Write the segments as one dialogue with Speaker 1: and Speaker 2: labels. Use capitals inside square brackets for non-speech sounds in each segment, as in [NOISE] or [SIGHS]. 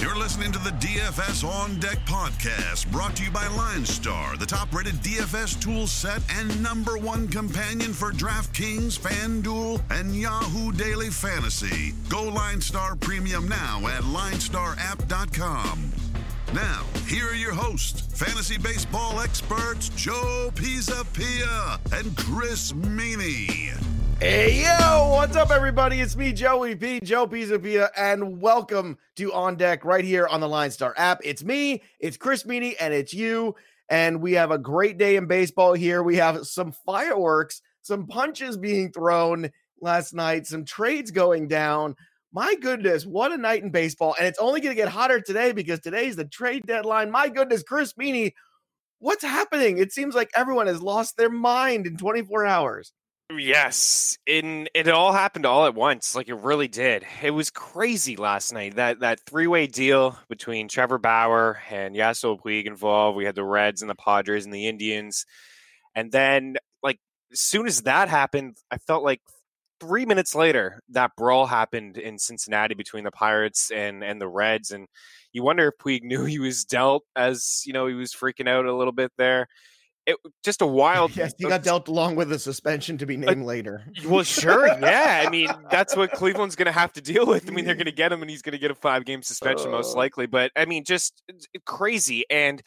Speaker 1: You're listening to the DFS On Deck podcast, brought to you by LineStar, the top rated DFS tool set and number one companion for DraftKings, FanDuel, and Yahoo Daily Fantasy. Go LineStar Premium now at linestarapp.com. Now, here are your hosts, fantasy baseball experts Joe Pisapia and Chris Meaney.
Speaker 2: Hey yo, what's up, everybody? It's me, Joey P, Joe Pisapia, and welcome to On Deck right here on the Line Star app. It's me, it's Chris Meaney, and it's you. And we have a great day in baseball here. We have some fireworks, some punches being thrown last night, some trades going down. My goodness, what a night in baseball. And it's only going to get hotter today because today's the trade deadline. My goodness, Chris Meaney, what's happening? It seems like everyone has lost their mind in 24 hours.
Speaker 3: Yes, in it all happened all at once. Like it really did. It was crazy last night. That that three way deal between Trevor Bauer and Yasiel Puig involved. We had the Reds and the Padres and the Indians, and then like as soon as that happened, I felt like three minutes later that brawl happened in Cincinnati between the Pirates and and the Reds, and you wonder if Puig knew he was dealt as you know he was freaking out a little bit there it, just a wild.
Speaker 2: Yes, he got dealt along with a suspension to be named uh, later. [LAUGHS]
Speaker 3: Well, sure, yeah. I mean, [LAUGHS] that's what Cleveland's going to have to deal with. I mean, they're going to get him, and he's going to get a five game suspension most oh. likely. But I mean, just crazy. And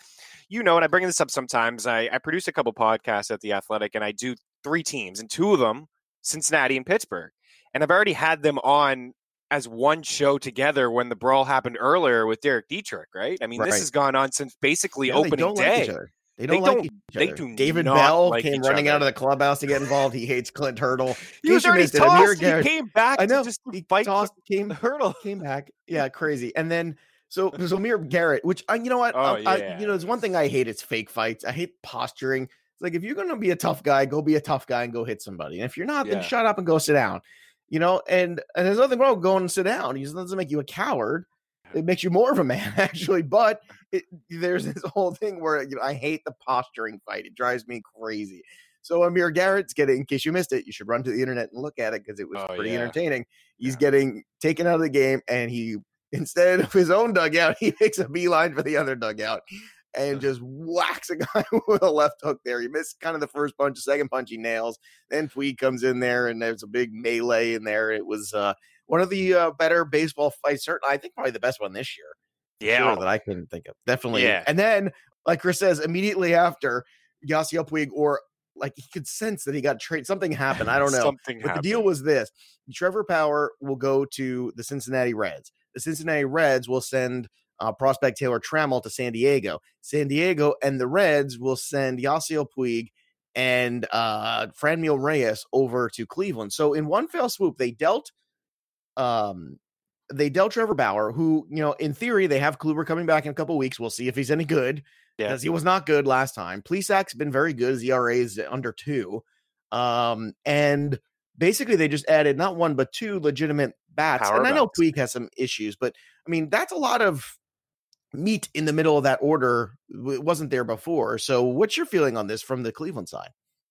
Speaker 3: you know, and I bring this up sometimes. I, I produce a couple podcasts at the Athletic, and I do three teams, and two of them, Cincinnati and Pittsburgh. And I've already had them on as one show together when the brawl happened earlier with Derek Dietrich, right? I mean, right. this has gone on since basically yeah, opening day.
Speaker 2: Like they don't, they like each other. They do David Bell like came running other. out of the clubhouse to get involved. He hates Clint Hurdle.
Speaker 3: he was already tossed. He came back. I know. just
Speaker 2: he fight tossed, [LAUGHS] came Hurdle. Came back. Yeah, [LAUGHS] crazy. And then so so Amir Garrett, which I, uh, you know what, oh, I, yeah. I, you know, there's one thing I hate. It's fake fights. I hate posturing. It's like if you're gonna be a tough guy, go be a tough guy and go hit somebody. And if you're not, yeah. then shut up and go sit down. You know, and and there's nothing wrong with going and sit down. It doesn't make you a coward it makes you more of a man [LAUGHS] actually but it, there's this whole thing where you know i hate the posturing fight it drives me crazy so amir garrett's getting in case you missed it you should run to the internet and look at it because it was oh, pretty yeah. entertaining he's yeah. getting taken out of the game and he instead of his own dugout [LAUGHS] he makes a beeline for the other dugout and just whacks a [LAUGHS] guy with a left hook there. He missed kind of the first punch, the second punch he nails. Then Puig comes in there and there's a big melee in there. It was uh one of the uh, better baseball fights. Certainly, I think probably the best one this year.
Speaker 3: Yeah,
Speaker 2: sure, that I can think of. Definitely. Yeah. And then, like Chris says, immediately after Yasiel Puig, or like he could sense that he got traded. Something happened. I [LAUGHS] don't know.
Speaker 3: Something
Speaker 2: but
Speaker 3: happened.
Speaker 2: the deal was this: Trevor Bauer will go to the Cincinnati Reds. The Cincinnati Reds will send uh, prospect Taylor Trammell to San Diego. San Diego and the Reds will send Yasiel Puig and uh, Franmil Reyes over to Cleveland. So in one fell swoop, they dealt um they dealt Trevor Bauer, who, you know, in theory, they have Kluber coming back in a couple weeks. We'll see if he's any good because yeah. he was not good last time. Plesac's been very good. His ERA is under two. Um, and basically, they just added not one, but two legitimate bats. Power and I know Puig has some issues, but I mean, that's a lot of meat in the middle of that order. It wasn't there before. So, what's your feeling on this from the Cleveland side?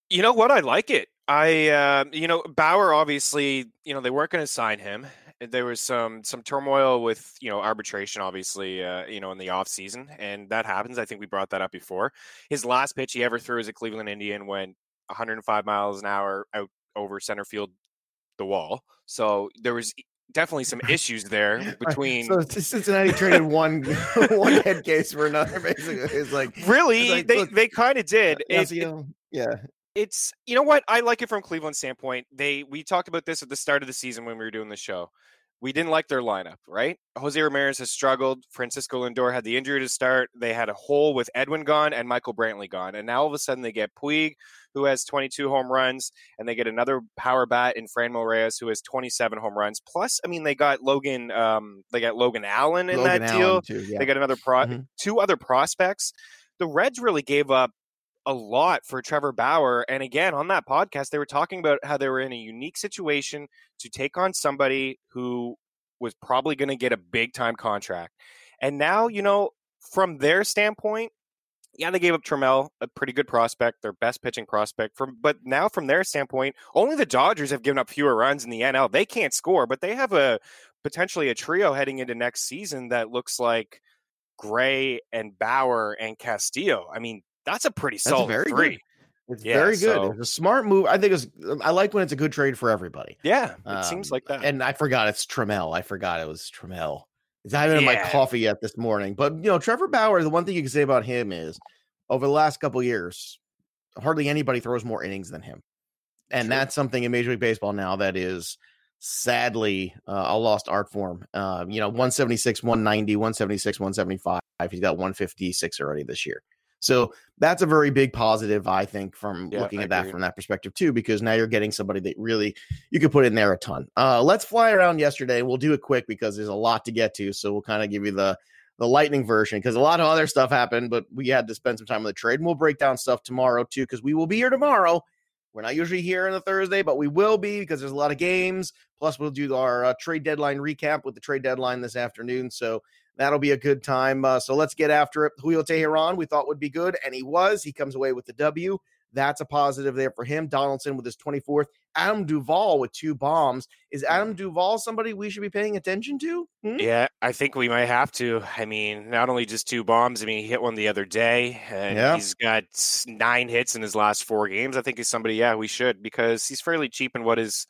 Speaker 3: You know what? I like it. I, uh, you know, Bauer obviously, you know, they weren't going to sign him. There was some some turmoil with you know arbitration, obviously, uh, you know, in the off season, and that happens. I think we brought that up before. His last pitch he ever threw as a Cleveland Indian went 105 miles an hour out over center field, the wall. So there was definitely some [LAUGHS] issues there between.
Speaker 2: so [LAUGHS] Cincinnati traded one [LAUGHS] one head case for another. Basically, it's like
Speaker 3: really
Speaker 2: it's like,
Speaker 3: they they kind of did.
Speaker 2: It, it, yeah,
Speaker 3: it's you know what I like it from Cleveland standpoint. They we talked about this at the start of the season when we were doing the show. We didn't like their lineup, right? Jose Ramirez has struggled. Francisco Lindor had the injury to start. They had a hole with Edwin gone and Michael Brantley gone, and now all of a sudden they get Puig, who has 22 home runs, and they get another power bat in Franmil Reyes, who has 27 home runs. Plus, I mean, they got Logan, um, they got Logan Allen in
Speaker 2: Logan
Speaker 3: that
Speaker 2: Allen
Speaker 3: deal.
Speaker 2: Too, yeah.
Speaker 3: They got another pro, mm-hmm. two other prospects. The Reds really gave up a lot for Trevor Bauer. And again, on that podcast, they were talking about how they were in a unique situation to take on somebody who was probably going to get a big time contract. And now, you know, from their standpoint, yeah, they gave up Trammell, a pretty good prospect, their best pitching prospect. From but now from their standpoint, only the Dodgers have given up fewer runs in the NL. They can't score, but they have a potentially a trio heading into next season that looks like Gray and Bauer and Castillo. I mean, that's a pretty solid very three.
Speaker 2: Good. It's yeah, very good. So, it's a smart move. I think it's. I like when it's a good trade for everybody.
Speaker 3: Yeah, it um, seems like that.
Speaker 2: And I forgot it's Trammell. I forgot it was Trammell. It's not even yeah. in my coffee yet this morning. But you know, Trevor Bauer. The one thing you can say about him is, over the last couple years, hardly anybody throws more innings than him, and True. that's something in Major League Baseball now that is sadly uh, a lost art form. Uh, you know, 176, 190, 176, 175. He's got 156 already this year. So that's a very big positive, I think, from yeah, looking at that from that perspective too, because now you're getting somebody that really you could put in there a ton. Uh, let's fly around yesterday. We'll do it quick because there's a lot to get to. So we'll kind of give you the the lightning version because a lot of other stuff happened, but we had to spend some time on the trade. And we'll break down stuff tomorrow too, because we will be here tomorrow. We're not usually here on the Thursday, but we will be because there's a lot of games. Plus, we'll do our uh, trade deadline recap with the trade deadline this afternoon. So That'll be a good time. Uh, so let's get after it. Julio Teheran, we thought would be good, and he was. He comes away with the W. That's a positive there for him. Donaldson with his 24th. Adam Duvall with two bombs. Is Adam Duvall somebody we should be paying attention to?
Speaker 3: Hmm? Yeah, I think we might have to. I mean, not only just two bombs. I mean, he hit one the other day, and yeah. he's got nine hits in his last four games. I think he's somebody, yeah, we should because he's fairly cheap in what is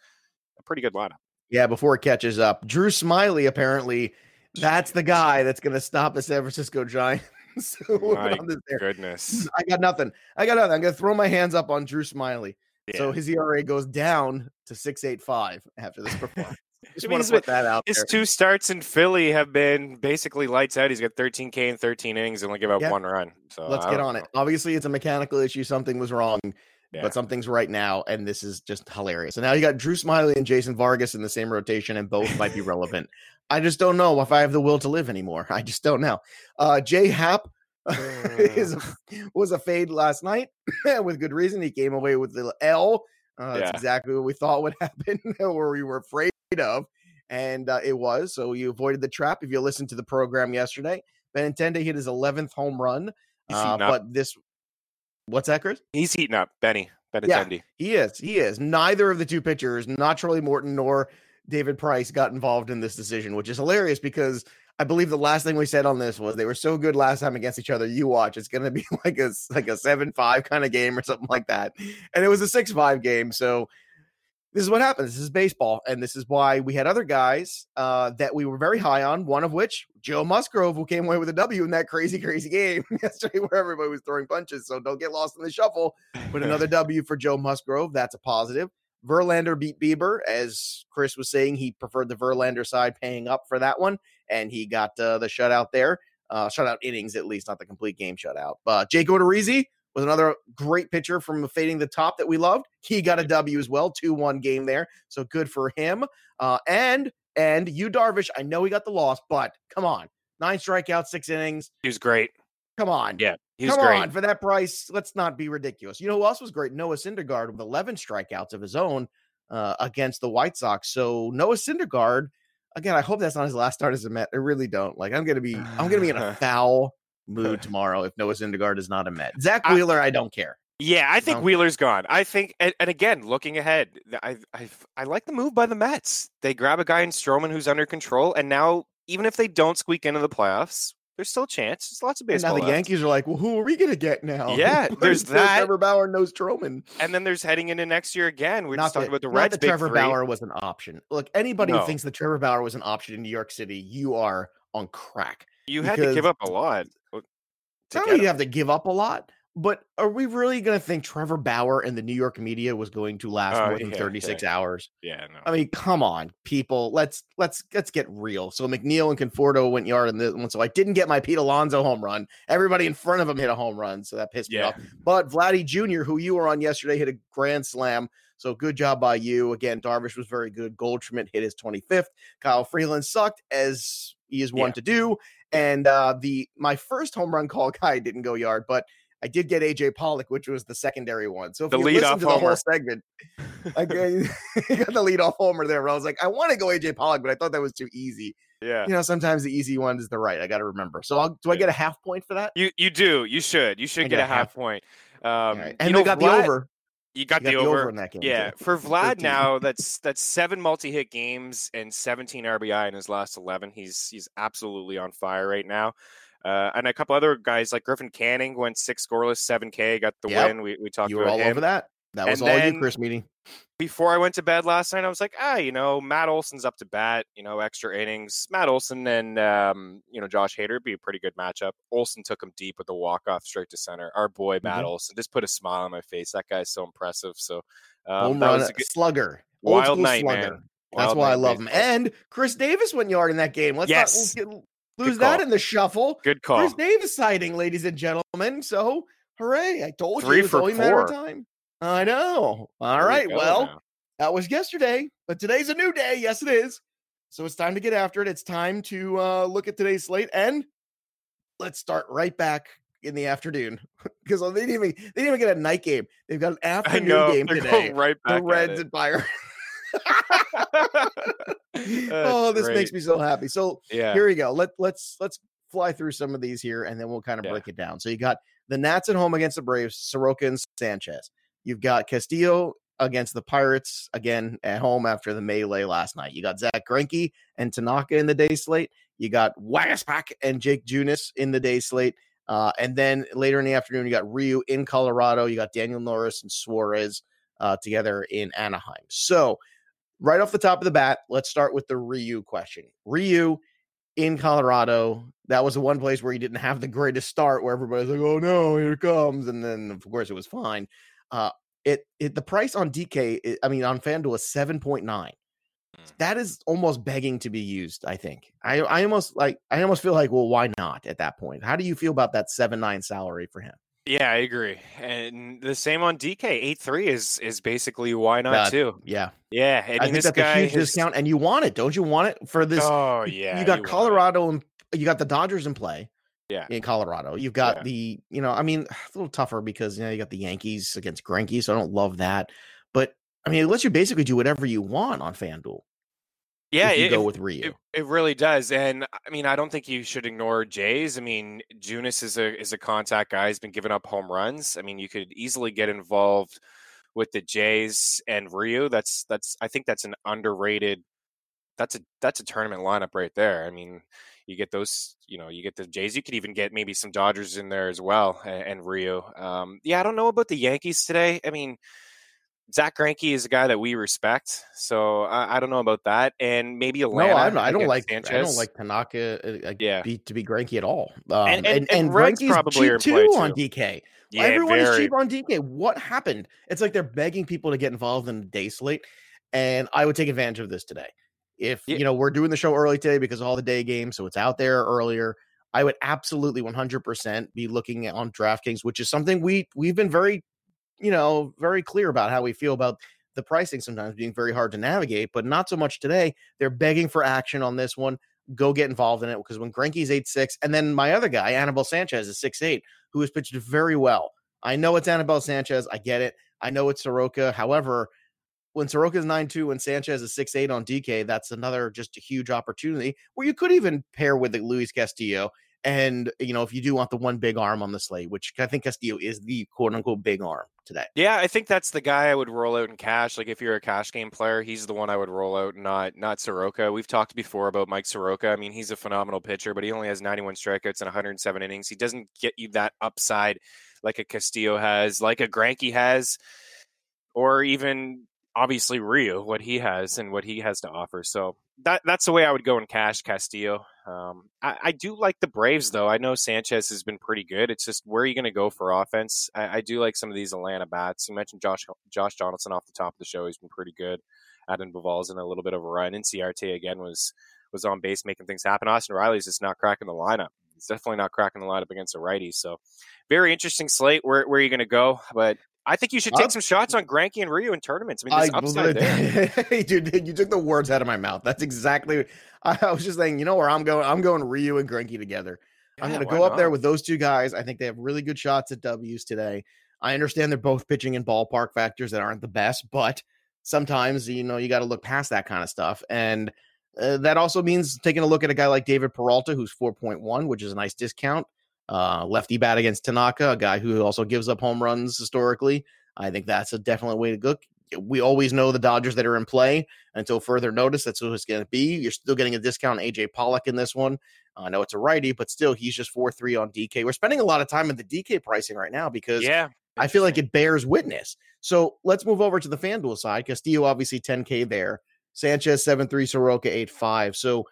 Speaker 3: a pretty good lineup.
Speaker 2: Yeah, before it catches up. Drew Smyly apparently that's the guy that's going to stop the San Francisco Giants. [LAUGHS]
Speaker 3: so my goodness.
Speaker 2: I got nothing. I got nothing. I'm going to throw my hands up on Drew Smyly. Yeah. So his ERA goes down to 6.85 after this performance. [LAUGHS] Just want to put that out
Speaker 3: His there. two starts in Philly have been basically lights out. He's got 13K in 13 innings and only give up yep. one run. So
Speaker 2: let's get on know. it. Obviously, it's a mechanical issue. Something was wrong, yeah. but something's right now, and this is just hilarious. And now you got Drew Smyly and Jason Vargas in the same rotation, and both might be [LAUGHS] relevant. I just don't know if I have the will to live anymore. I just don't know. Uh, Jay Happ [LAUGHS] is a, was a fade last night [LAUGHS] with good reason. He came away with the L. Uh, yeah. That's exactly what we thought would happen, or we were afraid of, and uh, it was. So you avoided the trap. If you listened to the program yesterday, Benintendi hit his 11th home run. Uh, but this, what's that, Chris?
Speaker 3: He's heating up, Benny. Benintendi.
Speaker 2: Yeah, he is. He is. Neither of the two pitchers, not Charlie Morton nor David Price got involved in this decision, which is hilarious because I believe the last thing we said on this was they were so good last time against each other. You watch, it's going to be [LAUGHS] like a like a seven five kind of game or something like that, and it was a six five game. So this is what happens. This is baseball, and this is why we had other guys uh, that we were very high on. One of which, Joe Musgrove, who came away with a W in that crazy, crazy game [LAUGHS] yesterday, where everybody was throwing punches. So don't get lost in the shuffle. But another [LAUGHS] W for Joe Musgrove. That's a positive. Verlander beat Bieber. As Chris was saying, he preferred the Verlander side paying up for that one, and he got uh, the shutout there. Uh, shutout innings, at least, not the complete game shutout. But Jake Odorizzi was another great pitcher from fading the top that we loved. He got a W as well, 2 1 game there. So good for him. Uh, and, and Yu Darvish, I know he got the loss, but come on. Nine strikeouts, six innings.
Speaker 3: He was great.
Speaker 2: Come on.
Speaker 3: Yeah.
Speaker 2: he Come
Speaker 3: great.
Speaker 2: on, for that price, let's not be ridiculous. You know who else was great? Noah Syndergaard with 11 strikeouts of his own uh, against the White Sox. So Noah Syndergaard, again, I hope that's not his last start as a Met. I really don't. Like, I'm gonna be, I'm gonna be in a [LAUGHS] foul mood [LAUGHS] tomorrow if Noah Syndergaard is not a Met. Zack Wheeler, I, I don't care.
Speaker 3: Yeah, I think Wheeler's gone. I think, and, and, again, looking ahead, I, I I like the move by the Mets. They grab a guy in Stroman who's under control, and now even if they don't squeak into the playoffs, there's still a chance. There's lots of baseball.
Speaker 2: And now the
Speaker 3: left.
Speaker 2: Yankees are like, well, who are we going to get now? [LAUGHS]
Speaker 3: Yeah, there's that.
Speaker 2: Trevor Bauer knows Stroman.
Speaker 3: And then there's heading into next year again. We're not just talking about the Reds.
Speaker 2: Not that Trevor three. Bauer was an option. Look, anybody no. who thinks that Trevor Bauer was an option in New York City, you are on crack.
Speaker 3: You had to give up a lot.
Speaker 2: Not only you have to give up a lot, but are we really going to think Trevor Bauer and the New York media was going to last uh, more than yeah, 36
Speaker 3: yeah.
Speaker 2: hours?
Speaker 3: Yeah, no.
Speaker 2: I mean, come on, people. Let's let's let's get real. So McNeil and Conforto went yard in this one. So I didn't get my Pete Alonso home run. Everybody in front of him hit a home run, so that pissed yeah. me off. But Vladdy Jr., who you were on yesterday, hit a grand slam. So good job by you. Again, Darvish was very good. Goldschmidt hit his 25th. Kyle Freeland sucked as he is one to do. And uh, the my first home run call guy didn't go yard, but I did get AJ Pollock, which was the secondary one. So if
Speaker 3: the
Speaker 2: you listen to the
Speaker 3: homer.
Speaker 2: whole segment, [LAUGHS] I got [LAUGHS] the lead off homer there. But I was like, I want to go AJ Pollock, but I thought that was too easy.
Speaker 3: Yeah.
Speaker 2: You know, sometimes the easy one is the right. I got to remember. So I'll, do I get a half point for that?
Speaker 3: You you do. You should. You should get,
Speaker 2: get
Speaker 3: a half,
Speaker 2: half.
Speaker 3: point. Um,
Speaker 2: right. And they got
Speaker 3: Vlad-
Speaker 2: the over.
Speaker 3: You got,
Speaker 2: You
Speaker 3: the,
Speaker 2: got
Speaker 3: over.
Speaker 2: in that game.
Speaker 3: Yeah,
Speaker 2: too.
Speaker 3: for Vlad
Speaker 2: 13.
Speaker 3: now, that's that's seven multi-hit games and 17 RBI in his last 11. He's he's absolutely on fire right now. Uh, and a couple other guys like Griffin Canning went six scoreless, 7K, got the
Speaker 2: Yep.
Speaker 3: win. We we talked
Speaker 2: You were
Speaker 3: about
Speaker 2: all
Speaker 3: him.
Speaker 2: over that. That was
Speaker 3: And
Speaker 2: all
Speaker 3: then-
Speaker 2: you, Chris Meeting.
Speaker 3: Before I went to bed last night, I was like, ah, you know, Matt Olson's up to bat. You know, extra innings. Matt Olson and um, you know Josh Hader would be a pretty good matchup. Olson took him deep with the walk off straight to center. Our boy Matt
Speaker 2: Mhm.
Speaker 3: Olson just put a smile on my face. That guy's so impressive. So um,
Speaker 2: Home run
Speaker 3: was a good,
Speaker 2: slugger.
Speaker 3: Wild night,
Speaker 2: slugger.
Speaker 3: man.
Speaker 2: That's why I love him. And Chris Davis went yard in that game. Let's
Speaker 3: Yes.
Speaker 2: not get, lose that in the shuffle.
Speaker 3: Good call.
Speaker 2: Chris Davis sighting, ladies and gentlemen. So hooray. I told
Speaker 3: Three
Speaker 2: you it's
Speaker 3: for
Speaker 2: only a matter of
Speaker 3: four.
Speaker 2: time. I know. All
Speaker 3: There
Speaker 2: right.
Speaker 3: go
Speaker 2: Well,
Speaker 3: now.
Speaker 2: that was yesterday, but today's a new day. Yes, it is. So it's time to get after it. It's time to uh, look at today's slate and let's start right back in the afternoon [LAUGHS] because they didn't even they didn't even get a night game. They've got an afternoon
Speaker 3: know
Speaker 2: game today.
Speaker 3: right
Speaker 2: The
Speaker 3: back.
Speaker 2: Reds and Pirates. [LAUGHS] [LAUGHS] oh, this makes me so happy. So
Speaker 3: Yeah.
Speaker 2: here we go. Let let's let's fly through some of these here, and then we'll kind of
Speaker 3: Yeah.
Speaker 2: break it down. So you got the Nats at home against the Braves, Soroka and Sanchez. You've got Castillo against the Pirates again at home after the melee last night. You got Zack Greinke and Tanaka in the day slate. You got Waguespack and Jake Junis in the day slate. Uh, and then later in the afternoon, you got Ryu in Colorado. You got Daniel Norris and Suarez uh, together in Anaheim. So, right off the top of the bat, let's start with the Ryu question. Ryu in Colorado, that was the one place where he didn't have the greatest start, where everybody's like, "Oh no, here it comes," and then of course it was fine. Uh, it, it the price on DK, i- I mean on FanDuel is seven point nine.
Speaker 3: Mm.
Speaker 2: That is almost begging to be used. I think. I I almost like I almost feel like, well, why not at that point? How do you feel about that seven nine salary for him?
Speaker 3: Yeah, I agree. And the same on DK. Eight three is is basically why not
Speaker 2: Uh,
Speaker 3: too.
Speaker 2: Yeah,
Speaker 3: Yeah, I mean
Speaker 2: I think
Speaker 3: this
Speaker 2: that's
Speaker 3: guy
Speaker 2: a huge discount, and you want it, don't you? Want it for this?
Speaker 3: Oh yeah,
Speaker 2: you got
Speaker 3: it.
Speaker 2: Colorado and you got the Dodgers in play.
Speaker 3: Yeah.
Speaker 2: in Colorado, you've got
Speaker 3: Yeah.
Speaker 2: the you know, I mean, [SIGHS] a little tougher because you know you got the Yankees against Greinke, so I don't love that. But I mean, it lets you basically do whatever you want on FanDuel.
Speaker 3: Yeah, it,
Speaker 2: go with Ryu.
Speaker 3: It, it really does, and I mean, I don't think you should ignore Jays. I mean, Junis is a is a contact guy. He's been giving up home runs. I mean, you could easily get involved with the Jays and Ryu. That's that's I think that's an underrated. That's a that's a tournament lineup right there. I mean, you get those, you know, you get the Jays. You could even get maybe some Dodgers in there as well, and, and Ryu. Um, yeah, I don't know about the Yankees today. I mean. Zack Greinke is a guy that we respect, so I, I don't know about that. And maybe
Speaker 2: no,
Speaker 3: Atlanta.
Speaker 2: Not, I don't like I don't like Tanaka uh, uh,
Speaker 3: Yeah.
Speaker 2: be, to be Greinke at all. Um,
Speaker 3: And-
Speaker 2: and
Speaker 3: and-
Speaker 2: and,
Speaker 3: probably
Speaker 2: cheap
Speaker 3: in
Speaker 2: too on. DK.
Speaker 3: Yeah,
Speaker 2: Everyone is cheap on DK. What happened? It's like they're begging people to get involved in the day slate, and I would take advantage of this today. If
Speaker 3: Yeah.
Speaker 2: you know we're doing the show early today because of all the day games, so it's out there earlier. I would absolutely 100% be looking at- on DraftKings, which is something we we've been very, you know, very clear about how we feel about the pricing sometimes being very hard to navigate, but not so much today. They're begging for action on this one. Go get involved in it because when Greinke's eight six, and then my other guy, Anibal Sanchez, is six eight, who has pitched very well. I know it's Anibal Sanchez. I get it. I know it's Soroka. However, when Soroka's nine two and Sanchez is six eight on DK, that's another just a huge opportunity where you could even pair with Luis Castillo. And you know, if you do want the one big arm on the slate, which I think Castillo is the quote unquote big arm today.
Speaker 3: Yeah, I think that's the guy I would roll out in cash. Like if you're a cash game player, he's the one I would roll out, not not Soroka. We've talked before about Mike Soroka. I mean, he's a phenomenal pitcher, but he only has 91 strikeouts and 107 innings. He doesn't get you that upside like a Castillo has, like a Greinke has, or even obviously Ryu, what he has and what he has to offer. So that that's the way I would go in cash, Castillo. Um, I, I do like the Braves though. I know Sanchez has been pretty good. It's just where are you going to go for offense? I, I do like some of these Atlanta bats. You mentioned Josh Josh Donaldson off the top of the show. He's been pretty good. Adam Duvall's in a little bit of a run. and Inciarte again was was on base making things happen. Austin Riley's just not cracking the lineup. He's definitely not cracking the lineup against a righty. So very interesting slate. Where where are you going to go? But I think you should take
Speaker 2: Up.
Speaker 3: some shots on Greinke and Ryu in tournaments. I mean, there's upside there. [LAUGHS]
Speaker 2: Dude, you took the words out of my mouth. That's exactly. I, [LAUGHS] I was just saying. You know where I'm going? I'm going Ryu and Greinke together. Yeah, I'm going to go up there with those two guys. I think they have really good shots at W's today. I understand they're both pitching in ballpark factors that aren't the best, but sometimes you know you got to look past that kind of stuff and uh, that also means taking a look at a guy like David Peralta who's 4.1 which is a nice discount uh, lefty bat against Tanaka a guy who also gives up home runs historically I think that's a definite way to go we always know the Dodgers that are in play until further notice that's who it's going to be you're still getting a discount AJ Pollock in this one I know it's a righty but still he's just 4-3 on DK we're spending a lot of time in the DK pricing right now because
Speaker 3: yeah
Speaker 2: I feel like it bears witness. So let's move over to the FanDuel side. Castillo obviously 10K there. Sanchez 7-3, Soroka 8-5. So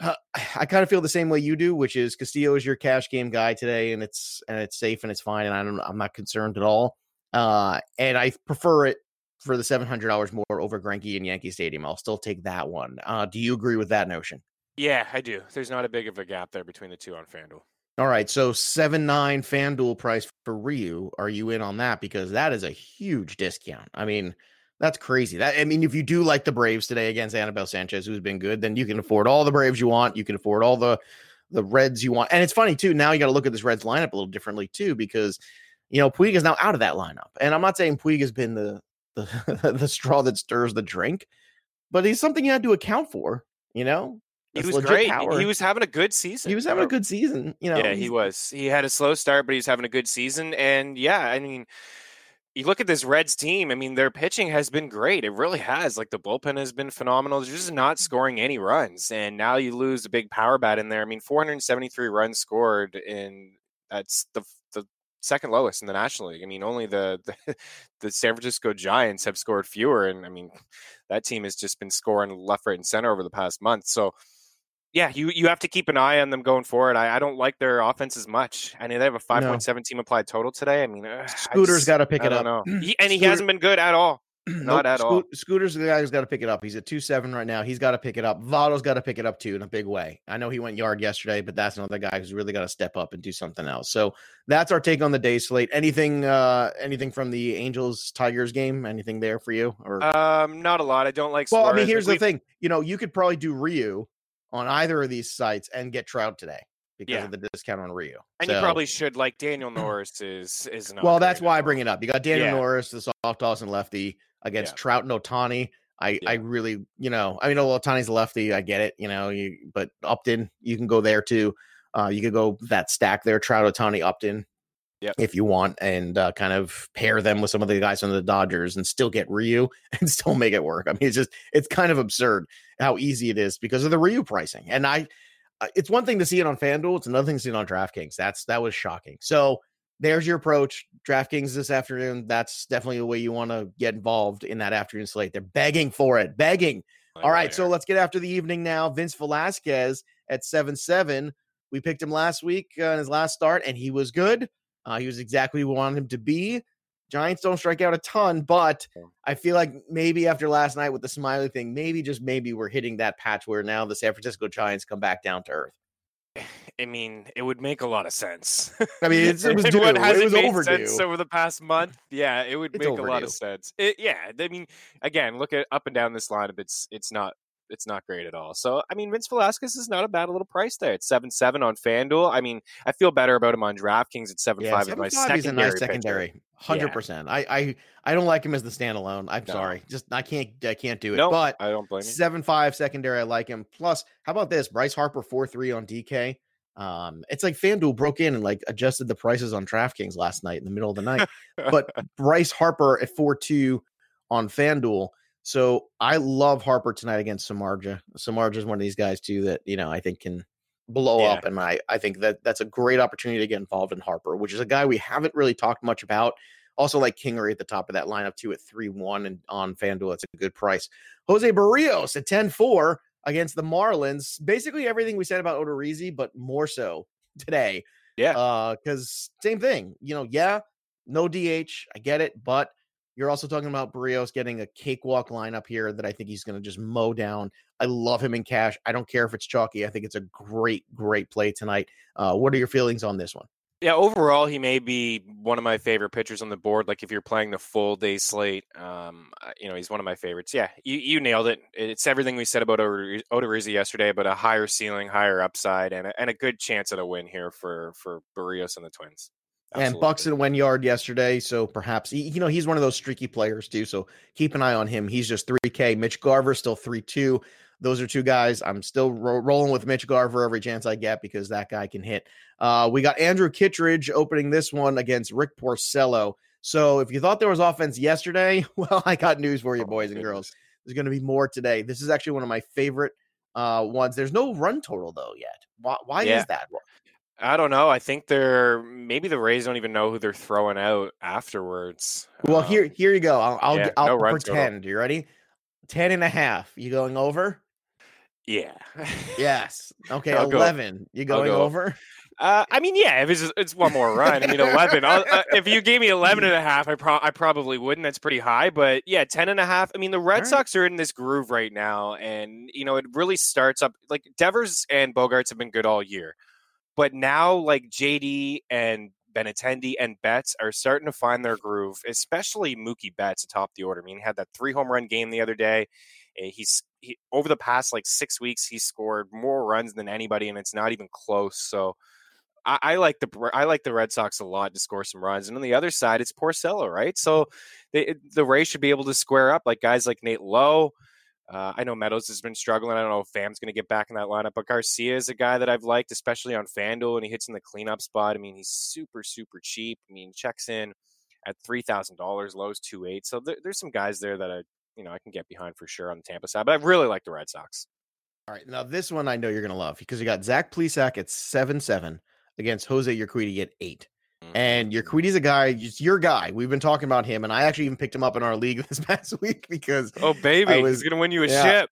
Speaker 2: uh, I kind of feel the same way you do, which is Castillo is your cash game guy today, and it's and it's safe and it's fine, and I don't I'm not concerned at all. Uh, and I prefer it for the seven hundred dollars more over Greinke and Yankee Stadium. I'll still take that one. Uh, do you agree with that notion?
Speaker 3: Yeah, I do. There's not a big of a gap there between the two on FanDuel.
Speaker 2: All right, so seven nine FanDuel price for Ryu. Are you in on that? Because that is a huge discount. I mean, that's crazy. That I mean, if you do like the Braves today against Anibal Sanchez, who's been good, then you can afford all the Braves you want. You can afford all the the Reds you want. And it's funny too. Now you got to look at this Reds lineup a little differently too, because you know Puig is now out of that lineup. And I'm not saying Puig has been the the, [LAUGHS] the straw that stirs the drink, but he's something you had to account for. You know,
Speaker 3: he was great. Power. He was having a good season.
Speaker 2: He was having a good season. You know,
Speaker 3: yeah, he was. He had a slow start, but he's having a good season. And yeah, I mean, you look at this Reds team. I mean, their pitching has been great. It really has. Like the bullpen has been phenomenal. They're just not scoring any runs, and now you lose a big power bat in there. I mean, 473 runs scored, and that's the the second lowest in the National League. I mean, only the, the [LAUGHS] the San Francisco Giants have scored fewer, and I mean, [LAUGHS] that team has just been scoring left, right, and center over the past month. So yeah, you you have to keep an eye on them going forward. I, I don't like their offense as much. I mean, they have a five point seven team applied total today. I mean,
Speaker 2: Scooter's got to pick it up.
Speaker 3: Know. [CLEARS THROAT] He, and he hasn't been good at all. [CLEARS THROAT] Not nope. at all.
Speaker 2: Scooter's the guy who's got to pick it up. He's at two seven right now. He's got to pick it up. Votto's got to pick it up too in a big way. I know he went yard yesterday, but that's another guy who's really got to step up and do something else. So that's our take on the day slate. Anything, uh, anything from the Angels Tigers game? Anything there for you? Or
Speaker 3: um, not a lot. I don't like.
Speaker 2: Well,
Speaker 3: Suarez.
Speaker 2: I mean, here's the thing. You know, you could probably do Ryu on either of these sites and get Trout today because yeah. of the discount on Ryu.
Speaker 3: And so, you probably should like Daniel Norris is is not
Speaker 2: well. That's why I bring it up. You got Daniel yeah. Norris, the soft toss and lefty against yeah. Trout and Ohtani. I I really you know I mean Ohtani's a lefty. I get it. You know you but Upton you can go there too. Uh, you could go that stack there. Trout, Ohtani, Upton.
Speaker 3: Yep.
Speaker 2: if you want, and uh, kind of pair them with some of the guys from the Dodgers and still get Ryu [LAUGHS] and still make it work. I mean, it's just it's kind of absurd how easy it is because of the Ryu pricing. And I, it's one thing to see it on FanDuel; it's another thing to see it on DraftKings. That's that was shocking. So there's your approach. DraftKings this afternoon. That's definitely the way you want to get involved in that afternoon slate. They're begging for it, begging. All right, so let's get after the evening now. Vince Velasquez at seven seven. We picked him last week uh, in his last start, and he was good. Uh, he was exactly who we wanted him to be. Giants don't strike out a ton, but I feel like maybe after last night with the Smyly thing, maybe just maybe we're hitting that patch where now the San Francisco Giants come back down to earth.
Speaker 3: I mean, it would make a lot of sense.
Speaker 2: I mean, [LAUGHS] it was due. it was overdue.
Speaker 3: over the past month. Yeah, it would
Speaker 2: it's
Speaker 3: make
Speaker 2: overdue.
Speaker 3: a lot of sense. It, yeah, I mean, again, look at up and down this lineup. It's it's not it's not great at all. So I mean, Vince Velasquez is not a bad little price there. It's seven seven on FanDuel. I mean, I feel better about him on DraftKings at seven
Speaker 2: yeah,
Speaker 3: five.
Speaker 2: Seven my five secondary, a nice secondary, hundred yeah. percent. I I I don't like him as the standalone. I'm no. sorry, just I can't I can't do it.
Speaker 3: No,
Speaker 2: but
Speaker 3: I don't blame you.
Speaker 2: Seven five secondary, I like him. Plus, how about this? Bryce Harper four three on DK. Um, it's like FanDuel broke in and like adjusted the prices on DraftKings last night in the middle of the night. but [LAUGHS] Bryce Harper at four two on FanDuel so I love Harper tonight against Samardzija. Samardzija is one of these guys too that you know I think can blow yeah. up, and I I think that that's a great opportunity to get involved in Harper, which is a guy we haven't really talked much about. Also, like Kingery at the top of that lineup too at three one and on FanDuel, it's a good price. Jose Berrios at 10-4 against the Marlins. Basically everything we said about Odorizzi, but more so today.
Speaker 3: Yeah,
Speaker 2: because uh, same thing. You know, yeah, no DH, I get it, but you're also talking about Berrios getting a cakewalk lineup here that I think he's going to just mow down. I love him in cash. I don't care if it's chalky. I think it's a great, great play tonight. Uh, what are your feelings on this one?
Speaker 3: Yeah, overall, he may be one of my favorite pitchers on the board. Like if you're playing the full day slate, um, you know, he's one of my favorites. Yeah, you, you nailed it. It's everything we said about Odorizzi yesterday, but a higher ceiling, higher upside, and a, and a good chance at a win here for for Berrios and the Twins.
Speaker 2: Absolutely. And Buxton went yard yesterday, so perhaps you know he's one of those streaky players too. So keep an eye on him. He's just three K. Mitch Garver still three two. Those are two guys. I'm still ro- rolling with Mitch Garver every chance I get because that guy can hit. Uh, we got Andrew Kittredge opening this one against Rick Porcello. So if you thought there was offense yesterday, [LAUGHS] well, I got news for you, oh, boys and girls. There's going to be more today. This is actually one of my favorite uh, ones. There's no run total though yet. Why, why yeah. is that?
Speaker 3: I don't know. I think they're maybe the Rays don't even know who they're throwing out afterwards.
Speaker 2: Well, um, here here you go. I'll I'll, yeah, I'll no pretend. You ready? 10 and a half. You going over?
Speaker 3: Yeah. [LAUGHS]
Speaker 2: yes. Okay. I'll 11. Go. You going go. over?
Speaker 3: Uh, I mean, yeah, if it's, it's one more run, I mean, 11. uh, if you gave me 11 and a [LAUGHS] half, I, pro- I probably wouldn't. That's pretty high. But yeah, 10 and a half. I mean, the Red Sox are in this groove right now. And, you know, it really starts up like Devers and Bogaerts have been good all year. But now, like JD and Benintendi and Betts are starting to find their groove, especially Mookie Betts atop the order. I mean, he had that three home run game the other day. He's he, over the past like six weeks, he scored more runs than anybody, and it's not even close. So I, I, like the I like the Red Sox a lot to score some runs. And on the other side, it's Porcello, right? So they, the Rays should be able to square up like guys like Nate Lowe. Uh, I know Meadows has been struggling. I don't know if Pham's going to get back in that lineup, but Garcia is a guy that I've liked, especially on FanDuel, and he hits in the cleanup spot. I mean, he's super, super cheap. I mean, checks in at three thousand dollars, lows two eight. So there, there's some guys there that I, you know, I can get behind for sure on the Tampa side. But I really like the Red Sox.
Speaker 2: All right, now this one I know you're going to love because you got Zach Plesac at seven seven against Jose Urquidy at eight. Mm-hmm. And Urquidy's a guy, just your guy. We've been talking about him, and I actually even picked him up in our league [LAUGHS] this past week because
Speaker 3: oh baby, I was, he's gonna win you a yeah, ship.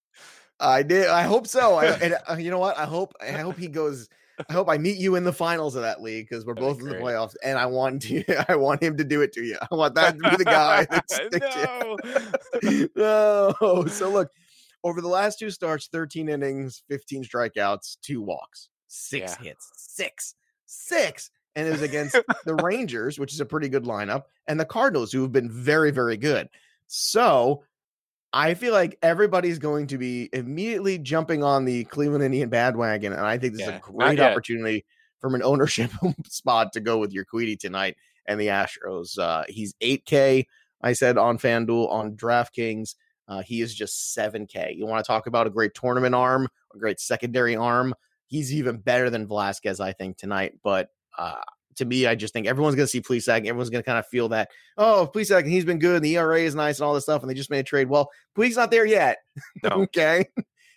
Speaker 2: I did. I hope so. I, [LAUGHS] and uh, you know what? I hope. I hope he goes. I hope I meet you in the finals of that league because we're That'd both in the playoffs, and I want to. [LAUGHS] I want him to do it to you. I want that to be the guy. no. no. So look, over the last two starts, 13 innings, 15 strikeouts, two walks, six yeah. hits, six, six and it was against [LAUGHS] the Rangers, which is a pretty good lineup, and the Cardinals, who have been very, very good. So I feel like everybody's going to be immediately jumping on the Cleveland Indian bandwagon, and I think this yeah, is a great opportunity from an ownership [LAUGHS] spot to go with Urquidy tonight and the Astros. Uh, he's 8K, I said on FanDuel, on DraftKings. Uh, he is just 7K. You want to talk about a great tournament arm, a great secondary arm? He's even better than Velasquez, I think, tonight. But uh, to me, I just think everyone's going to see Plesac. Everyone's going to kind of feel that, oh, Plesac, and he's been good, and the ERA is nice, and all this stuff, and they just made a trade. Well, Puig's not there yet. [LAUGHS] No. okay.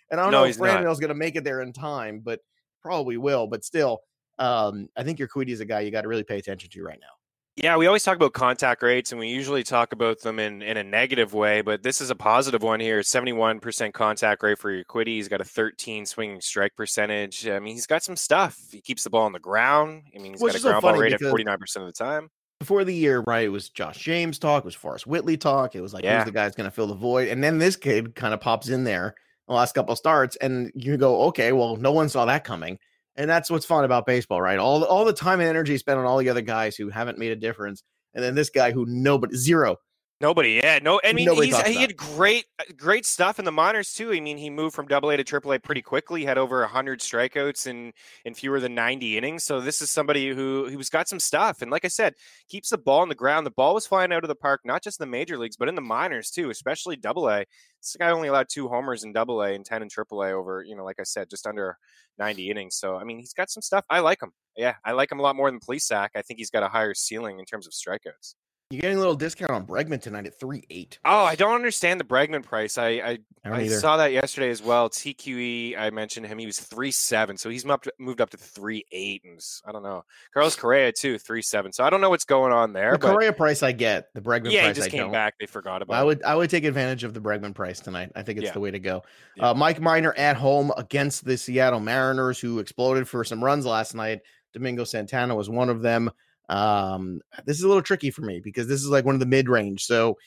Speaker 2: And I don't no, know if Brandon's going to make it there in time, but probably will. But still, um, I think Urquidy is a guy you got to really pay attention to right now.
Speaker 3: Yeah, we always talk about contact rates, and we usually talk about them in, in a negative way, but this is a positive one here. 71% contact rate for your Urquidy. He's got a 13 swinging strike percentage. I mean, he's got some stuff. He keeps the ball on the ground. I mean, he's Which got a ground so ball rate at 49% of the time.
Speaker 2: Before the year, right, it was Josh James talk, it was Forrest Whitley talk. It was like, yeah. who's the guy that's going to fill the void? And then this kid kind of pops in there the last couple starts, and you go, okay, well, no one saw that coming. And that's what's fun about baseball, right? All all the time and energy spent on all the other guys who haven't made a difference, and then this guy who nobody zero.
Speaker 3: Nobody, yeah, no. I mean, he had great, uh, great stuff in the minors too. I mean, he moved from Double A to Triple A pretty quickly. Had over hundred strikeouts in in fewer than ninety innings. So this is somebody who who's got some stuff. And like I said, keeps the ball on the ground. The ball was flying out of the park, not just in the major leagues, but in the minors too, especially Double A. This guy only allowed two homers in Double A and ten in Triple A over, you know, like I said, just under ninety innings. So I mean, he's got some stuff. I like him. Yeah, I like him a lot more than Plesac. I think he's got a higher ceiling in terms of strikeouts.
Speaker 2: You're getting a little discount on Bregman tonight at three eight.
Speaker 3: Oh, I don't understand the Bregman price. I I, I, I saw that yesterday as well. TQE, I mentioned him. He was three seven, so he's moved moved up to three eight, and I don't know. Carlos Correa too, three seven. So I don't know what's going on there.
Speaker 2: The but, Correa price I get. The Bregman
Speaker 3: yeah,
Speaker 2: price
Speaker 3: just
Speaker 2: I
Speaker 3: came
Speaker 2: don't.
Speaker 3: back. They forgot about.
Speaker 2: I would I would take advantage of the Bregman price tonight. I think it's yeah. the way to go. Yeah. Uh, Mike Minor at home against the Seattle Mariners, who exploded for some runs last night. Domingo Santana was one of them. Um, this is a little tricky for me because this is like one of the mid range. So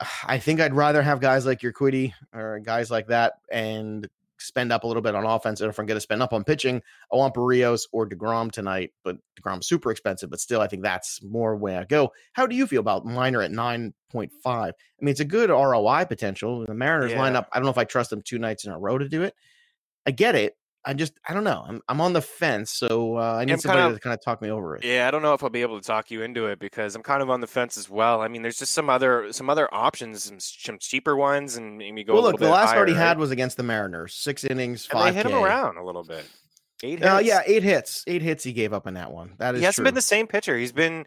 Speaker 2: [SIGHS] I think I'd rather have guys like Urquidy or guys like that and spend up a little bit on offense. And if I'm going to spend up on pitching, I want Berrios or DeGrom tonight. But DeGrom's super expensive, but still, I think that's more way I go. How do you feel about Minor at 9.5? I mean, it's a good ROI potential. The Mariners yeah. lineup, I don't know if I trust them two nights in a row to do it. I get it. I just I don't know. I'm I'm on the fence, so uh, I need somebody kind of, to kind of talk me over it.
Speaker 3: Yeah, I don't know if I'll be able to talk you into it because I'm kind of on the fence as well. I mean, there's just some other some other options, some, some cheaper ones, and maybe go.
Speaker 2: Well, look,
Speaker 3: the
Speaker 2: last
Speaker 3: higher,
Speaker 2: start he
Speaker 3: right?
Speaker 2: had was against the Mariners, six innings, five.
Speaker 3: They hit him around a little bit.
Speaker 2: Eight hits. Uh, yeah, eight hits. Eight hits he gave up in that one. That is.
Speaker 3: He hasn't
Speaker 2: true.
Speaker 3: been the same pitcher. He's been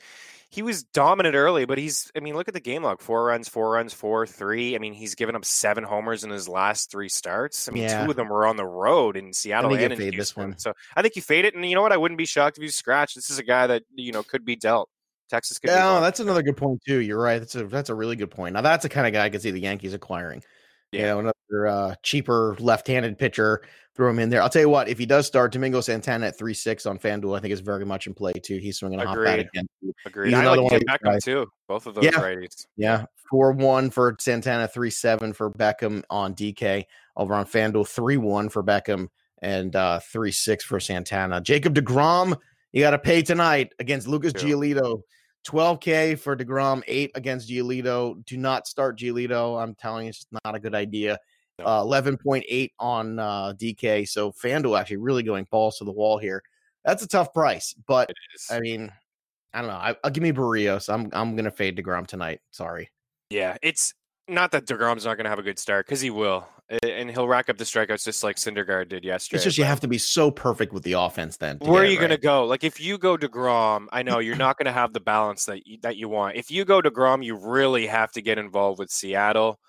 Speaker 3: he was dominant early, but he's I mean, look at the game log. Four runs, four runs, four, three. I mean, he's given up seven homers in his last three starts. I mean, yeah. two of them were on the road in Seattle and in
Speaker 2: this one.
Speaker 3: So I think you fade it. And you know what? I wouldn't be shocked if you scratch. This is a guy that, you know, could be dealt. Texas could
Speaker 2: yeah, oh, that's another good point too. You're right. That's a that's a really good point. Now that's the kind of guy I could see the Yankees acquiring. Yeah, you know, another uh, cheaper left-handed pitcher throw him in there. I'll tell you what, if he does start, Domingo Santana at three six on FanDuel, I think is very much in play too. He's swinging a hot bat again.
Speaker 3: Agreed. He's I like one Beckham too. Both of those yeah. righties.
Speaker 2: Yeah, four one for Santana, three seven for Beckham on DK over on FanDuel, three one for Beckham and uh, three six for Santana. Jacob Degrom, you got to pay tonight against Lucas Giolito. 12K for DeGrom, eight against Giolito. Do not start Giolito. I'm telling you, it's not a good idea uh, 11.8 on uh, DK. So FanDuel actually really going balls to the wall here. That's a tough price, but I mean, I don't know. I, will give me Berrios. I'm I'm gonna fade Degrom tonight. Sorry.
Speaker 3: Yeah, it's not that Degrom's not gonna have a good start because he will, and he'll rack up the strikeouts just like Syndergaard did yesterday.
Speaker 2: It's just you have to be so perfect with the offense. Then
Speaker 3: where are you right. gonna go? Like if you go Degrom, I know you're not gonna have the balance that you, that you want. If you go Degrom, you really have to get involved with Seattle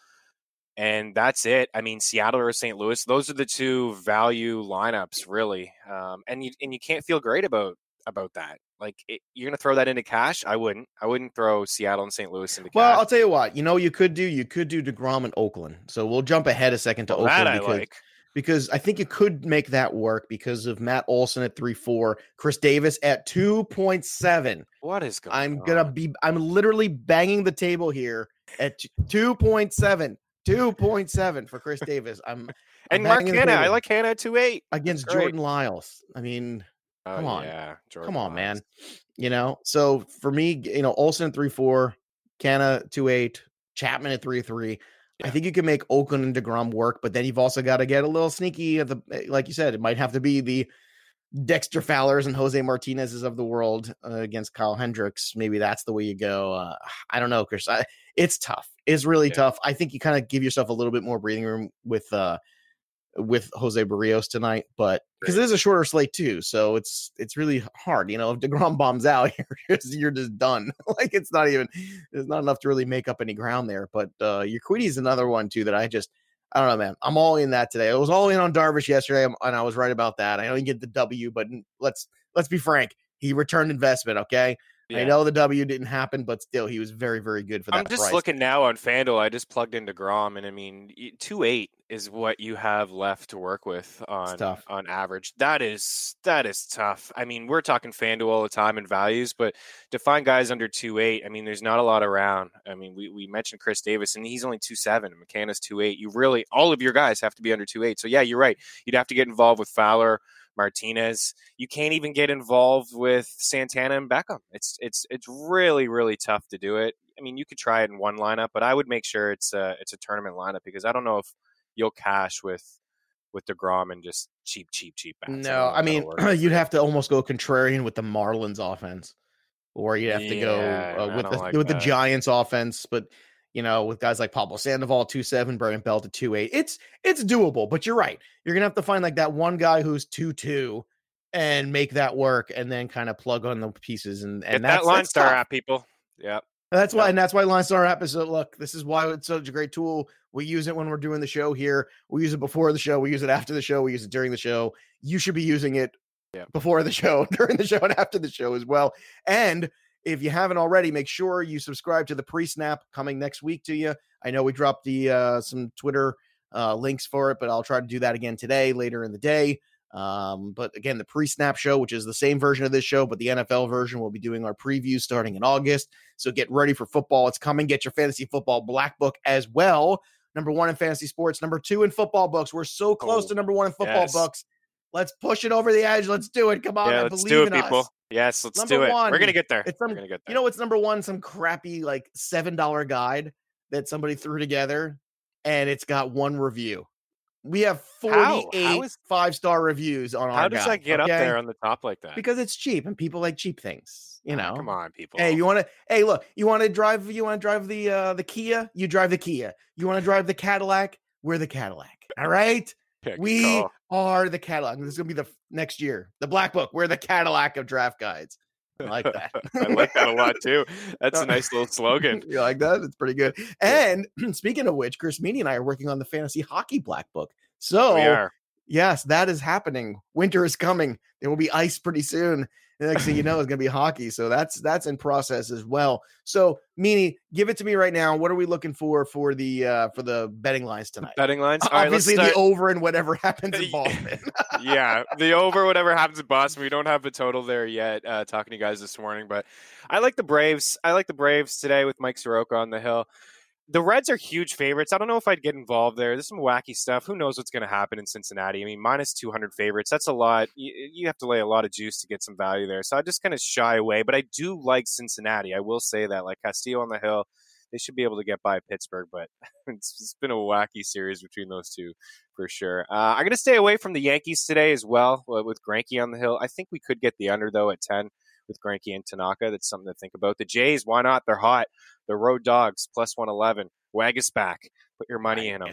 Speaker 3: and that's it. I mean, Seattle or St. Louis, those are the two value lineups, really. Um, and you and you can't feel great about about that. Like it, you're going to throw that into cash? I wouldn't. I wouldn't throw Seattle and St. Louis into cash.
Speaker 2: Well, I'll tell you what. You know, you could do. You could do Degrom and Oakland. So we'll jump ahead a second to well, Oakland because, like. because I think you could make that work because of Matt Olson at three four, Chris Davis at two point seven.
Speaker 3: What is going?
Speaker 2: I'm
Speaker 3: on?
Speaker 2: gonna be. I'm literally banging the table here at two point seven. Two point seven for Chris Davis. I'm
Speaker 3: and Mark Canha. I like Canha two eight
Speaker 2: against Jordan Lyles. I mean,
Speaker 3: oh,
Speaker 2: come on,
Speaker 3: yeah,
Speaker 2: Jordan come on, Lyles. man. You know, so for me, you know, Olson three four, Canha two eight, Chapman at three three. Yeah. I think you can make Oakland and Degrom work, but then you've also got to get a little sneaky. At the eh, like you said, it might have to be the Dexter Fowlers and Jose Martinez's of the world uh, against Kyle Hendricks. Maybe that's the way you go. Uh, I don't know, Chris. I, it's tough. It's really yeah. tough. I think you kind of give yourself a little bit more breathing room with uh with Jose Berrios tonight, but because it is a shorter slate too, so it's it's really hard. You know, if Degrom [LAUGHS] bombs out, [LAUGHS] you're just, you're just done. [LAUGHS] like it's not even there's not enough to really make up any ground there. But uh Urquidy is another one too that I just I don't know, man. I'm all in that today. I was all in on Darvish yesterday, and I was right about that. I know you get the W, but let's let's be frank. He returned investment. Okay, yeah. I know the W didn't happen, but still, he was very, very good for that.
Speaker 3: I'm just
Speaker 2: price.
Speaker 3: looking now on FanDuel. I just plugged into Grom, and I mean, two eight is what you have left to work with on on average. That is that is tough. I mean, we're talking FanDuel all the time and values, but to find guys under two eight, I mean, there's not a lot around. I mean, we, we mentioned Chris Davis, and he's only two seven. McCann is two eight. You really all of your guys have to be under two eight. So yeah, you're right. You'd have to get involved with Fowler. Martinez. You can't even get involved with Santana and Beckham. It's it's it's really really tough to do it. I mean, you could try it in one lineup, but I would make sure it's a it's a tournament lineup because I don't know if you'll cash with with Degrom and just cheap cheap cheap.
Speaker 2: Bats. No, I, I mean [CLEARS THROAT] you'd have to almost go contrarian with the Marlins offense, or you'd have to yeah, go uh, with the like with that. the Giants offense, but you know, with guys like Pablo Sandoval, two seven, Brandon Belt to two eight. It's it's doable, but you're right. You're gonna have to find like that one guy who's two two and make that work and then kind of plug on the pieces and, and
Speaker 3: that line star tough. app people. Yeah.
Speaker 2: That's why, and that's why Line Star app is a, look, this is why it's such a great tool. We use it when we're doing the show here. We use it before the show. We use it after the show. We use it during the show. You should be using it yeah. before the [LAUGHS] show, during the show, and after the show as well. And if you haven't already, make sure you subscribe to the pre-snap coming next week to you. I know we dropped the uh, some Twitter uh, links for it, but I'll try to do that again today, later in the day. Um, but again, the pre-snap show, which is the same version of this show, but the NFL version, we'll be doing our preview starting in August. So get ready for football. It's coming. Get your fantasy football black book as well. number one in fantasy sports, number two in football books. We're so close oh, to number one in football yes. books. Let's push it over the edge. Let's do it. Come on,
Speaker 3: yeah,
Speaker 2: I
Speaker 3: let's do it, people. Us. Yes, let's number do it. One, We're gonna get there.
Speaker 2: It's some,
Speaker 3: We're gonna get
Speaker 2: there. You know, it's number one, some crappy like seven dollar guide that somebody threw together, and it's got one review. We have 48 five star reviews on
Speaker 3: how
Speaker 2: our
Speaker 3: How does
Speaker 2: guy,
Speaker 3: that get
Speaker 2: okay?
Speaker 3: up there on the top like that?
Speaker 2: Because it's cheap and people like cheap things, you know.
Speaker 3: Oh, come on, people.
Speaker 2: Hey, you want to Hey, look, you want to drive you want to drive the uh the Kia? You drive the Kia. You want to drive the Cadillac? We're the Cadillac. All right? we are the Cadillac. This is going to be the next year. The Black Book. We're the Cadillac of draft guides. I like [LAUGHS] that.
Speaker 3: I like that a lot too. That's a [LAUGHS] nice little slogan.
Speaker 2: you like that? It's pretty good. And [CLEARS THROAT] speaking of which, Chris Meaney and I are working on the fantasy hockey black book. So yes, that is happening. Winter is coming. There will be ice pretty soon. The next thing you know is going to be hockey. So that's that's in process as well. So Meaney, give it to me right now. What are we looking for for the uh for the betting lines tonight?
Speaker 3: Betting lines.
Speaker 2: Obviously, right, the over and whatever [LAUGHS] happens in [LAUGHS] Boston. [LAUGHS]
Speaker 3: yeah, the over whatever happens in Boston. We don't have a total there yet. Uh, talking to you guys this morning, but I like the Braves. I like the Braves today with Mike Soroka on the hill the Reds are huge favorites. I don't know if I'd get involved there. There's some wacky stuff. Who knows what's going to happen in Cincinnati? I mean, minus 200 favorites. That's a lot. You, you have to lay a lot of juice to get some value there. So I just kind of shy away. But I do like Cincinnati. I will say that. Like Castillo on the hill, they should be able to get by Pittsburgh. But [LAUGHS] it's, it's been a wacky series between those two for sure. Uh, I'm going to stay away from the Yankees today as well with Greinke on the hill. I think we could get the under though at 10 with Greinke and Tanaka. That's something to think about. The Jays, why not? They're hot. The road dogs plus 111. Waguespack. Put your money in them.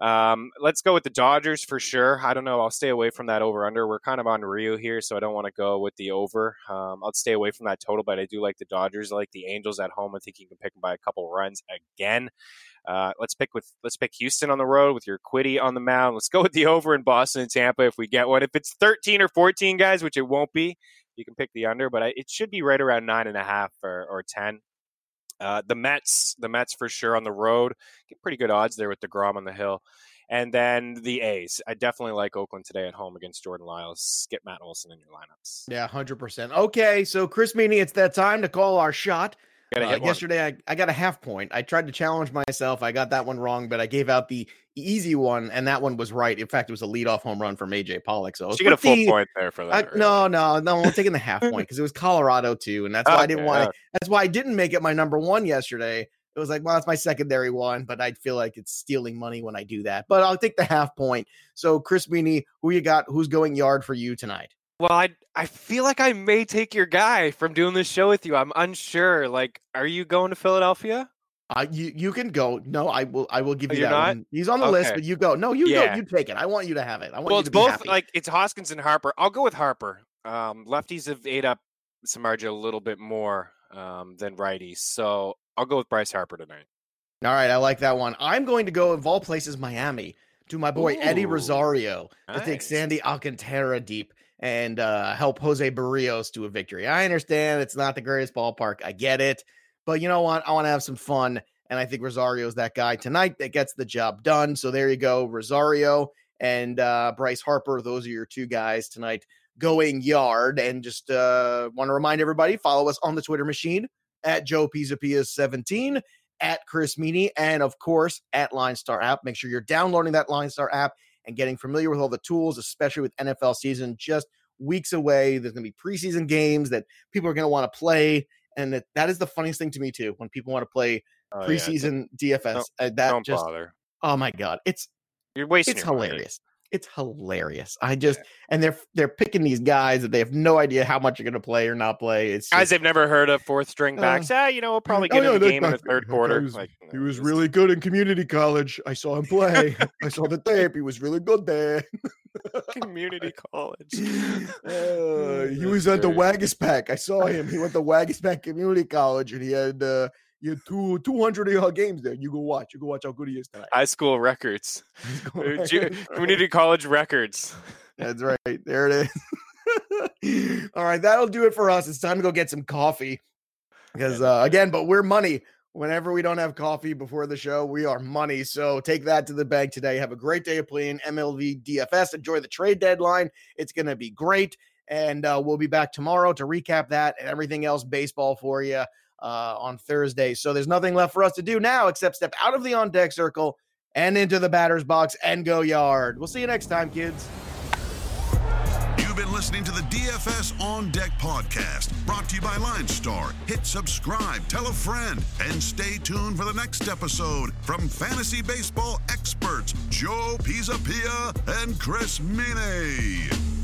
Speaker 3: Um, let's go with the Dodgers for sure. I don't know. I'll stay away from that over under. We're kind of on Ryu here, so I don't want to go with the over. Um, I'll stay away from that total, but I do like the Dodgers. I like the Angels at home. I think you can pick them by a couple runs again. Uh, let's pick with let's pick Houston on the road with Urquidy on the mound. Let's go with the over in Boston and Tampa if we get one. If it's 13 or 14 guys, which it won't be, you can pick the under, but I, it should be right around nine and a half or, or 10. Uh, the Mets, the Mets for sure on the road, get pretty good odds there with the deGrom on the hill. And then the A's. I definitely like Oakland today at home against Jordan Lyles. Get Matt Olson in your lineups.
Speaker 2: Yeah, 100%. Okay, so Chris Meaney, it's that time to call our shot. Uh, yesterday, I, I got a half point. I tried to challenge myself. I got that one wrong, but I gave out the easy one, and that one was right. In fact, it was a leadoff home run from AJ Pollock. So
Speaker 3: she got a full point there for that. I,
Speaker 2: really. No, no, no. I'm taking the half [LAUGHS] point because it was Colorado too, and that's why okay, I didn't want. Okay. That's why I didn't make it my number one yesterday. It was like, well, it's my secondary one, but I feel like it's stealing money when I do that. But I'll take the half point. So, Chris Meaney, who you got? Who's going yard for you tonight?
Speaker 3: Well, I I feel like I may take your guy from doing this show with you. I'm unsure. Like, are you going to Philadelphia?
Speaker 2: Uh, you you can go. No, I will. I will give oh, you that not? one. He's on the okay. list, but you go. No, you yeah. go. You take it. I want you to have it. I want.
Speaker 3: Well,
Speaker 2: it's
Speaker 3: both
Speaker 2: happy.
Speaker 3: like it's Hoskins and Harper. I'll go with Harper. Um, lefties have ate up Samardzija a little bit more um, than righties, so I'll go with Bryce Harper tonight.
Speaker 2: All right, I like that one. I'm going to go of all places, Miami, to my boy Ooh, Eddie Rosario nice. to take Sandy Alcantara deep and uh, help Jose Berrios to a victory. I understand it's not the greatest ballpark. I get it. But you know what? I want to have some fun. And I think Rosario is that guy tonight that gets the job done. So there you go. Rosario and uh, Bryce Harper. Those are your two guys tonight going yard. And just uh, want to remind everybody follow us on the Twitter machine at Joe Pisapia 17 at Chris Meaney, and of course at Line Star app. Make sure you're downloading that Line Star app and getting familiar with all the tools, especially with NFL season just weeks away. There's going to be preseason games that people are going to want to play. And that, that is the funniest thing to me, too, when people want to play oh, preseason yeah. DFS.
Speaker 3: Don't,
Speaker 2: uh,
Speaker 3: that don't just, bother.
Speaker 2: Oh my God. It's,
Speaker 3: you're wasting
Speaker 2: it's hilarious. It's hilarious. I just and they're they're picking these guys that they have no idea how much you're going to play or not play. It's
Speaker 3: guys just, they've never heard of fourth string backs. Uh, ah, you know, we'll probably get oh, in the game in the third [LAUGHS] quarter.
Speaker 2: He was, like, he was really good in community college. I saw him play. [LAUGHS] I saw the tape. He was really good there.
Speaker 3: community college. [LAUGHS]
Speaker 2: Uh, he was at the Waguespack. I saw him. He went to Waguespack Community College, and he had. Uh, you had two 200 games there. You go watch. You go watch how good he is tonight.
Speaker 3: High school records. [LAUGHS] [LAUGHS] Community college records.
Speaker 2: That's right. There it is. [LAUGHS] All right, that'll do it for us. It's time to go get some coffee. Because uh, again, but we're money. Whenever we don't have coffee before the show, we are money. So take that to the bank today. Have a great day of playing MLB DFS. Enjoy the trade deadline. It's going to be great. And uh, we'll be back tomorrow to recap that and everything else baseball for you uh, on Thursday. So there's nothing left for us to do now except step out of the on deck circle and into the batter's box and go yard. We'll see you next time, kids.
Speaker 1: You've been listening to the DFS On Deck podcast, brought to you by Line Star. Hit subscribe, tell a friend, and stay tuned for the next episode from fantasy baseball experts Joe Pisapia and Chris Meaney.